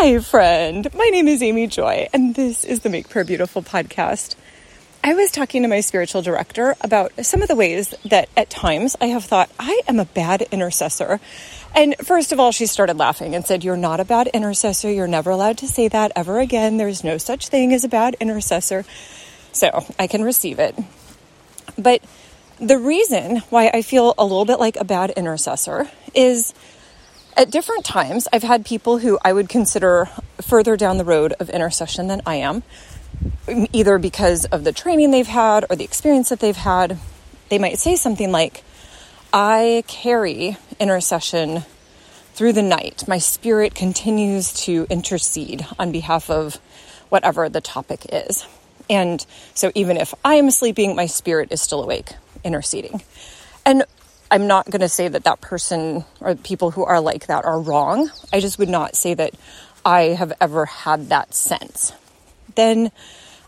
Hi, friend. My name is Amy Joy, and this is the Make Prayer Beautiful podcast. I was talking to my spiritual director about some of the ways that at times I have thought I am a bad intercessor. And first of all, she started laughing and said, You're not a bad intercessor. You're never allowed to say that ever again. There's no such thing as a bad intercessor. So I can receive it. But the reason why I feel a little bit like a bad intercessor is at different times, I've had people who I would consider further down the road of intercession than I am, either because of the training they've had or the experience that they've had. They might say something like, I carry intercession through the night. My spirit continues to intercede on behalf of whatever the topic is. And so even if I am sleeping, my spirit is still awake, interceding. And I'm not going to say that that person or people who are like that are wrong. I just would not say that I have ever had that sense. Then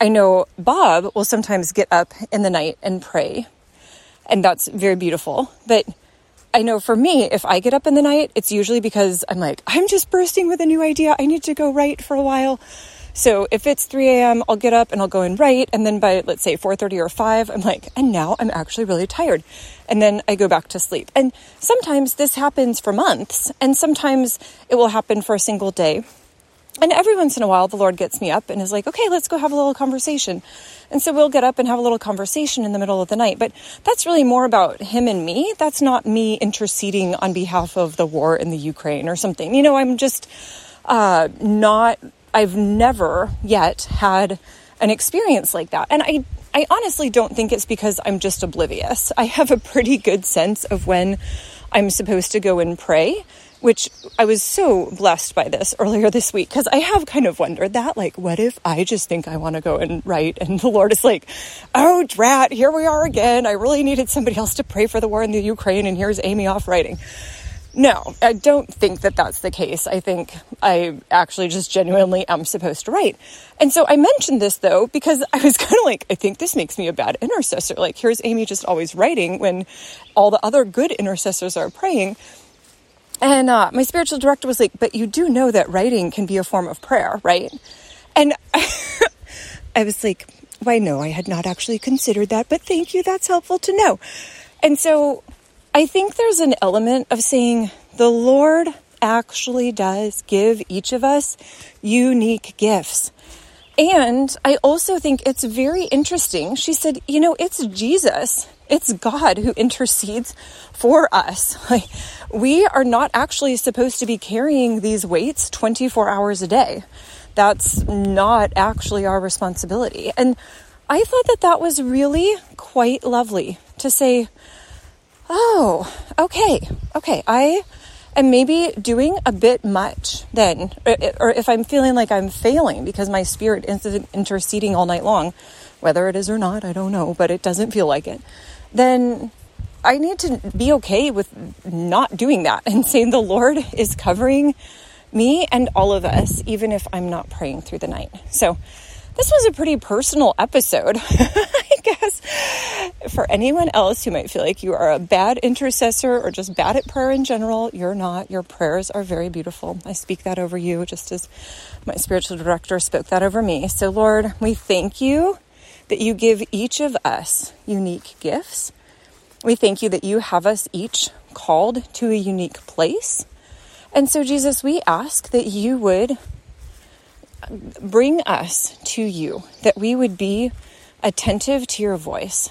I know Bob will sometimes get up in the night and pray, and that's very beautiful. But I know for me, if I get up in the night, it's usually because I'm like, I'm just bursting with a new idea. I need to go write for a while. So if it's 3 a.m., I'll get up and I'll go and write. And then by, let's say, 4.30 or 5, I'm like, and now I'm actually really tired. And then I go back to sleep. And sometimes this happens for months, and sometimes it will happen for a single day. And every once in a while, the Lord gets me up and is like, okay, let's go have a little conversation. And so we'll get up and have a little conversation in the middle of the night. But that's really more about him and me. That's not me interceding on behalf of the war in the Ukraine or something. You know, I'm just uh, not I've never yet had an experience like that. And I, I honestly don't think it's because I'm just oblivious. I have a pretty good sense of when I'm supposed to go and pray, which I was so blessed by this earlier this week because I have kind of wondered that. Like, what if I just think I want to go and write and the Lord is like, oh, drat, here we are again. I really needed somebody else to pray for the war in the Ukraine, and here's Amy off writing. No, I don't think that that's the case. I think I actually just genuinely am supposed to write. And so I mentioned this though, because I was kind of like, I think this makes me a bad intercessor. Like, here's Amy just always writing when all the other good intercessors are praying. And uh, my spiritual director was like, but you do know that writing can be a form of prayer, right? And I was like, why, no, I had not actually considered that, but thank you. That's helpful to know. And so I think there's an element of saying the Lord actually does give each of us unique gifts. And I also think it's very interesting. She said, you know, it's Jesus, it's God who intercedes for us. Like, we are not actually supposed to be carrying these weights 24 hours a day. That's not actually our responsibility. And I thought that that was really quite lovely to say, oh, okay, okay, I am maybe doing a bit much then, or if I'm feeling like I'm failing because my spirit is interceding all night long, whether it is or not, I don't know, but it doesn't feel like it, then I need to be okay with not doing that and saying the Lord is covering me and all of us, even if I'm not praying through the night. So, this was a pretty personal episode. For anyone else who might feel like you are a bad intercessor or just bad at prayer in general, you're not. Your prayers are very beautiful. I speak that over you just as my spiritual director spoke that over me. So, Lord, we thank you that you give each of us unique gifts. We thank you that you have us each called to a unique place. And so, Jesus, we ask that you would bring us to you, that we would be attentive to your voice.